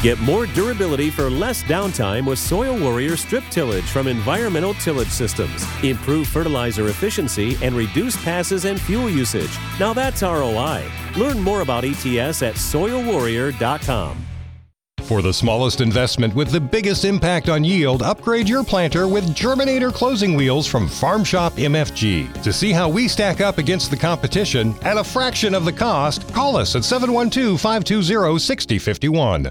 Speaker 18: Get more durability for less downtime with Soil Warrior strip tillage from Environmental Tillage Systems. Improve fertilizer efficiency and reduce passes and fuel usage. Now that's ROI. Learn more about ETS at soilwarrior.com.
Speaker 12: For the smallest investment with the biggest impact on yield, upgrade your planter with Germinator closing wheels from Farm Shop MFG. To see how we stack up against the competition at a fraction of the cost, call us at 712 520 6051.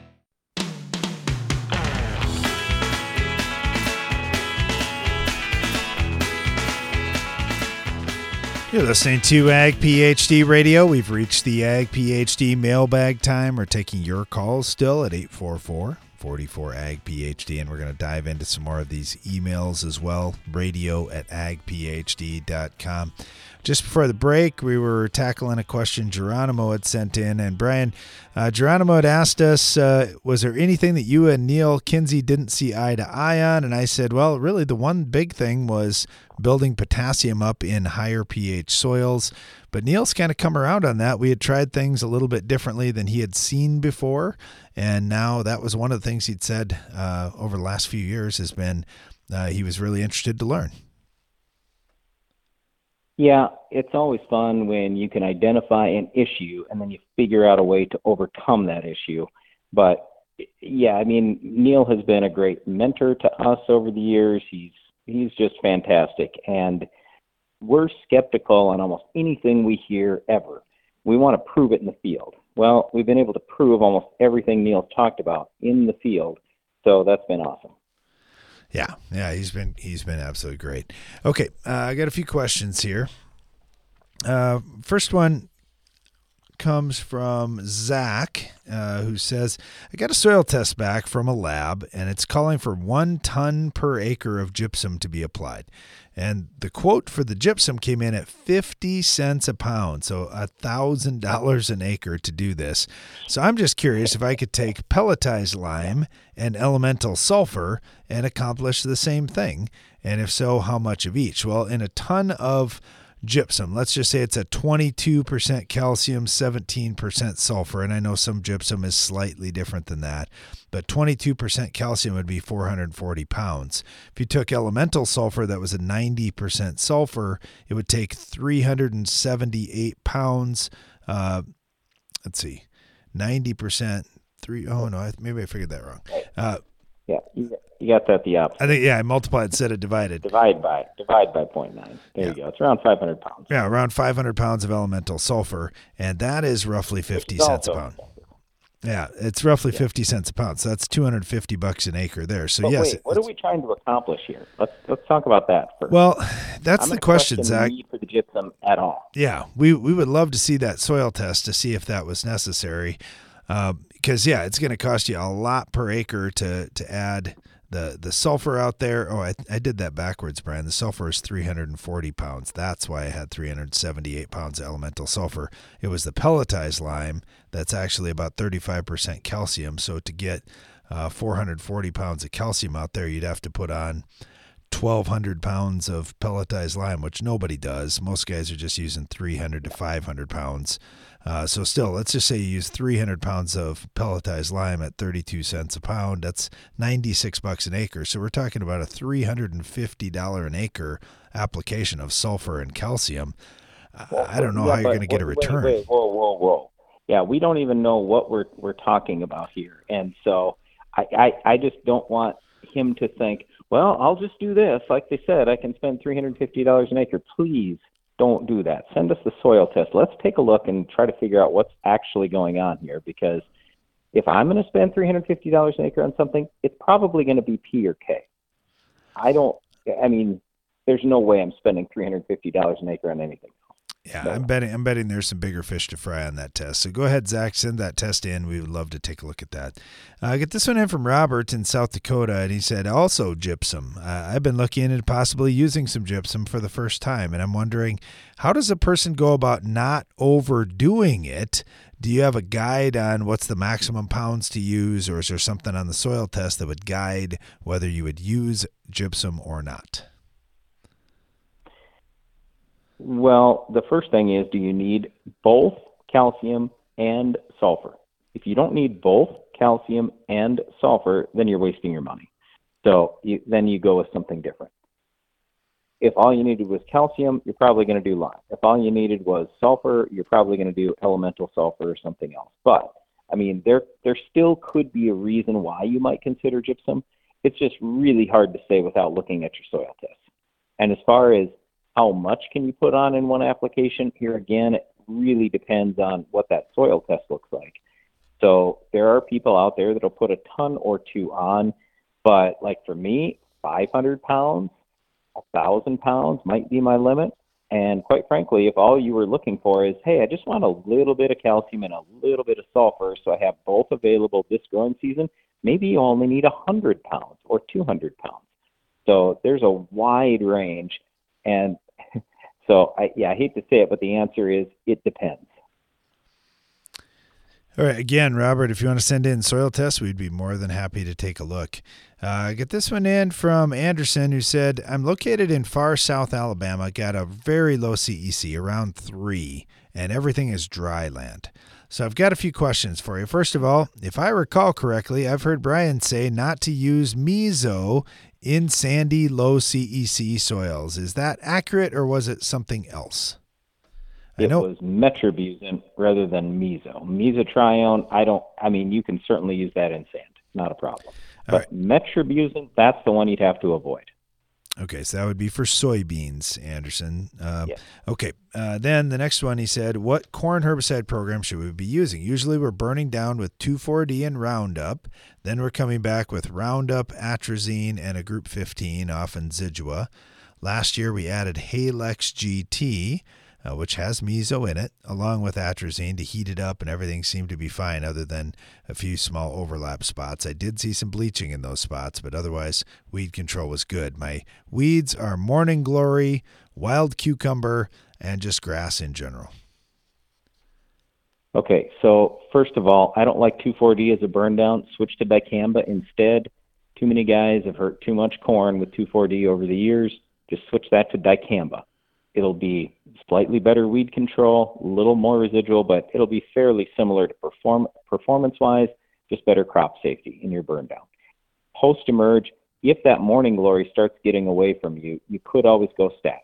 Speaker 1: You're listening to Ag PhD Radio. We've reached the Ag PhD mailbag time. We're taking your calls still at 844 44 Ag PhD. And we're going to dive into some more of these emails as well. Radio at agphd.com. Just before the break, we were tackling a question Geronimo had sent in. And Brian, uh, Geronimo had asked us, uh, was there anything that you and Neal Kinsey didn't see eye to eye on? And I said, well, really, the one big thing was building potassium up in higher pH soils. But Neal's kind of come around on that. We had tried things a little bit differently than he had seen before. And now that was one of the things he'd said uh, over the last few years has been uh, he was really interested to learn.
Speaker 2: Yeah, it's always fun when you can identify an issue and then you figure out a way to overcome that issue. But yeah, I mean, Neal has been a great mentor to us over the years. He's he's just fantastic, and we're skeptical on almost anything we hear ever. We want to prove it in the field. Well, we've been able to prove almost everything Neal's talked about in the field, so that's been awesome.
Speaker 1: Yeah, yeah, he's been he's been absolutely great. Okay, uh, I got a few questions here. Uh, first one comes from Zach, uh, who says, I got a soil test back from a lab, and it's calling for one ton per acre of gypsum to be applied. And the quote for the gypsum came in at 50 cents a pound, so $1,000 an acre to do this. So I'm just curious if I could take pelletized lime and elemental sulfur and accomplish the same thing. And if so, how much of each? Well, in a ton of gypsum. Let's just say it's a 22% calcium, 17% sulfur. And I know some gypsum is slightly different than that, but 22% calcium would be 440 pounds. If you took elemental sulfur that was a 90% sulfur, it would take 378 pounds. Uh, let's see, 90%. Three, oh no, maybe I figured that wrong. Uh,
Speaker 2: yeah, you got that the opposite.
Speaker 1: I think yeah, I multiplied instead of divided.
Speaker 2: Divide by divide by 0.9. There yeah. you go. It's around 500 pounds.
Speaker 1: Yeah, around 500 pounds of elemental sulfur, and that is roughly 50 cents a pound. Yeah, it's roughly yeah. 50 cents a pound. So that's 250 bucks an acre there. So
Speaker 2: but
Speaker 1: yes,
Speaker 2: wait, what are we trying to accomplish here? Let's let's talk about that first.
Speaker 1: Well, that's
Speaker 2: I'm
Speaker 1: the question, Zach.
Speaker 2: Need for the gypsum at all?
Speaker 1: Yeah, we we would love to see that soil test to see if that was necessary. Uh, because yeah, it's going to cost you a lot per acre to to add the the sulfur out there. Oh, I, I did that backwards, Brian. The sulfur is 340 pounds. That's why I had 378 pounds of elemental sulfur. It was the pelletized lime that's actually about 35% calcium. So to get uh, 440 pounds of calcium out there, you'd have to put on 1,200 pounds of pelletized lime, which nobody does. Most guys are just using 300 to 500 pounds. Uh, so still, let's just say you use 300 pounds of pelletized lime at 32 cents a pound. That's 96 bucks an acre. So we're talking about a $350 an acre application of sulfur and calcium. Well, I don't know yeah, how you're going to get a return.
Speaker 2: Wait, wait, whoa, whoa, whoa. Yeah, we don't even know what we're we're talking about here, and so I, I I just don't want him to think, well, I'll just do this. Like they said, I can spend $350 an acre. Please don't do that. Send us the soil test. Let's take a look and try to figure out what's actually going on here because if I'm going to spend $350 an acre on something, it's probably going to be P or K. I don't, I mean, there's no way I'm spending $350 an acre on anything.
Speaker 1: Yeah, I'm betting. I'm betting there's some bigger fish to fry on that test. So go ahead, Zach, send that test in. We would love to take a look at that. Uh, I get this one in from Robert in South Dakota, and he said also gypsum. Uh, I've been looking into possibly using some gypsum for the first time, and I'm wondering how does a person go about not overdoing it? Do you have a guide on what's the maximum pounds to use, or is there something on the soil test that would guide whether you would use gypsum or not?
Speaker 2: Well, the first thing is do you need both calcium and sulfur? If you don't need both calcium and sulfur, then you're wasting your money. So you, then you go with something different. If all you needed was calcium, you're probably going to do lime. If all you needed was sulfur, you're probably going to do elemental sulfur or something else. But I mean, there there still could be a reason why you might consider gypsum. It's just really hard to say without looking at your soil test. And as far as how much can you put on in one application? Here again, it really depends on what that soil test looks like. So there are people out there that'll put a ton or two on, but like for me, 500 pounds, thousand pounds might be my limit. And quite frankly, if all you were looking for is, hey, I just want a little bit of calcium and a little bit of sulfur, so I have both available this growing season, Maybe you only need 100 pounds or 200 pounds. So there's a wide range. And so, I, yeah, I hate to say it, but the answer is it depends.
Speaker 1: All right. Again, Robert, if you want to send in soil tests, we'd be more than happy to take a look. Uh, get this one in from Anderson, who said, I'm located in far south Alabama, got a very low CEC, around three, and everything is dry land. So I've got a few questions for you. First of all, if I recall correctly, I've heard Brian say not to use meso in sandy, low CEC soils. Is that accurate or was it something else?
Speaker 2: It was metribuzin rather than meso. Mesotrione, I don't. I mean, you can certainly use that in sand, not a problem.
Speaker 1: All
Speaker 2: but metribuzin, that's the one you'd have to avoid.
Speaker 1: Okay, so that would be for soybeans, Anderson.
Speaker 2: Yes.
Speaker 1: Okay, uh, then the next one he said, What corn herbicide program should we be using? Usually we're burning down with 2,4-D and Roundup. Then we're coming back with Roundup, Atrazine, and a Group 15, often Zidua. Last year we added Halex GT, uh, which has meso in it, along with atrazine to heat it up, and everything seemed to be fine other than a few small overlap spots. I did see some bleaching in those spots, but otherwise, weed control was good. My weeds are morning glory, wild cucumber, and just grass in general.
Speaker 2: Okay, so first of all, I don't like 2,4-D as a burn down. Switch to dicamba instead. Too many guys have hurt too much corn with 2,4-D over the years. Just switch that to dicamba. It'll be slightly better weed control, a little more residual, but it'll be fairly similar to perform performance-wise, just better crop safety in your burn down. Post emerge, if that morning glory starts getting away from you, you could always go status.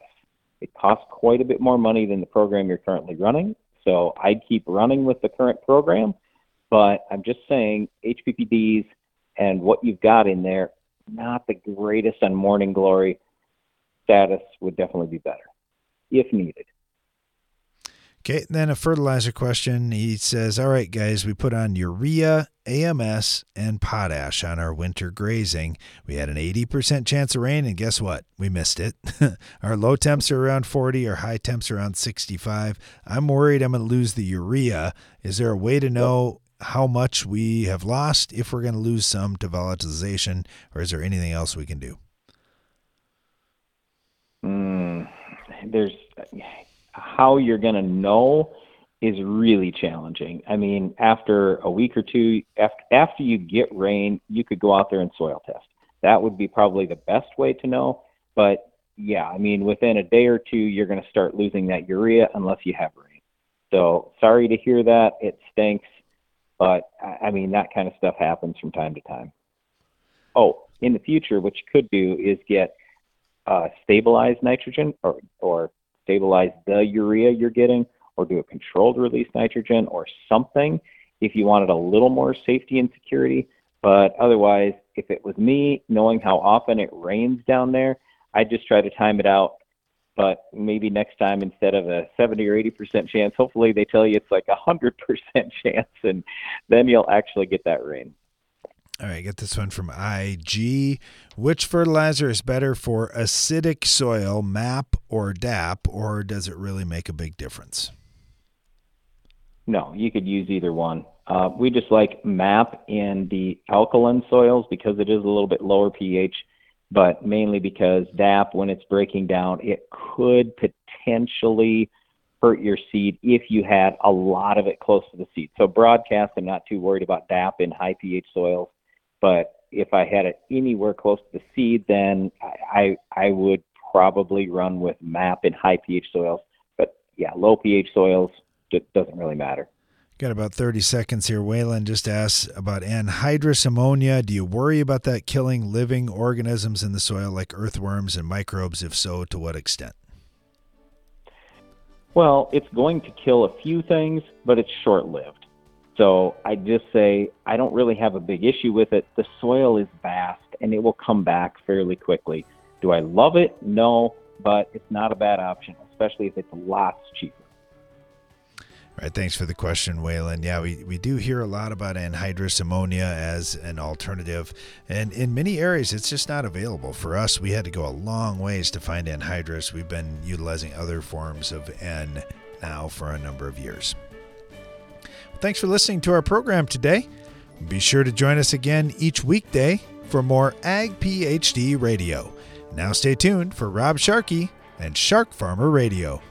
Speaker 2: It costs quite a bit more money than the program you're currently running, so I'd keep running with the current program. But I'm just saying HPPDs and what you've got in there, not the greatest on morning glory. Status would definitely be better if needed.
Speaker 1: Okay, then a fertilizer question. He says, All right, guys, we put on urea, AMS, and potash on our winter grazing. We had an 80% chance of rain, and guess what? We missed it. our low temps are around 40, our high temps around 65. I'm worried I'm going to lose the urea. Is there a way to know how much we have lost if we're going to lose some to volatilization, or is there anything else we can do?
Speaker 2: Mm, there's how you're going to know is really challenging. I mean, after a week or two, after, after you get rain, you could go out there and soil test. That would be probably the best way to know. But yeah, I mean, within a day or two, you're going to start losing that urea unless you have rain. So sorry to hear that. It stinks. But I I mean, that kind of stuff happens from time to time. Oh, in the future, what you could do is get uh, stabilized nitrogen or, or stabilize the urea you're getting or do a controlled release nitrogen or something if you wanted a little more safety and security. But otherwise, if it was me, knowing how often it rains down there, I'd just try to time it out. But maybe next time, instead of a 70 or 80% chance, hopefully they tell you it's like a 100% chance, and then you'll actually get that rain.
Speaker 1: All right, get this one from IG. Which fertilizer is better for acidic soil, MAP or DAP, or does it really make a big difference?
Speaker 2: No, you could use either one. Uh, we just like MAP in the alkaline soils because it is a little bit lower pH, but mainly because DAP, when it's breaking down, it could potentially hurt your seed if you had a lot of it close to the seed. So broadcast, I'm not too worried about DAP in high pH soils, but if I had it anywhere close to the seed, then I I, I would probably run with MAP in high pH soils. But yeah, low pH soils doesn't really matter.
Speaker 1: Got about 30 seconds here. Waylon just asked about anhydrous ammonia. Do you worry about that killing living organisms in the soil like earthworms and microbes? If so, to what extent?
Speaker 2: Well, it's going to kill a few things, but it's short lived. So I just say I don't really have a big issue with it. The soil is vast and it will come back fairly quickly. Do I love it? No, but it's not a bad option, especially if it's lots cheaper.
Speaker 1: Right, thanks for the question, Waylon. Yeah, we, we do hear a lot about anhydrous ammonia as an alternative, and in many areas it's just not available. For us, we had to go a long ways to find anhydrous. We've been utilizing other forms of N now for a number of years. Thanks for listening to our program today. Be sure to join us again each weekday for more Ag PhD Radio. Now stay tuned for Rob Sharkey and Shark Farmer Radio.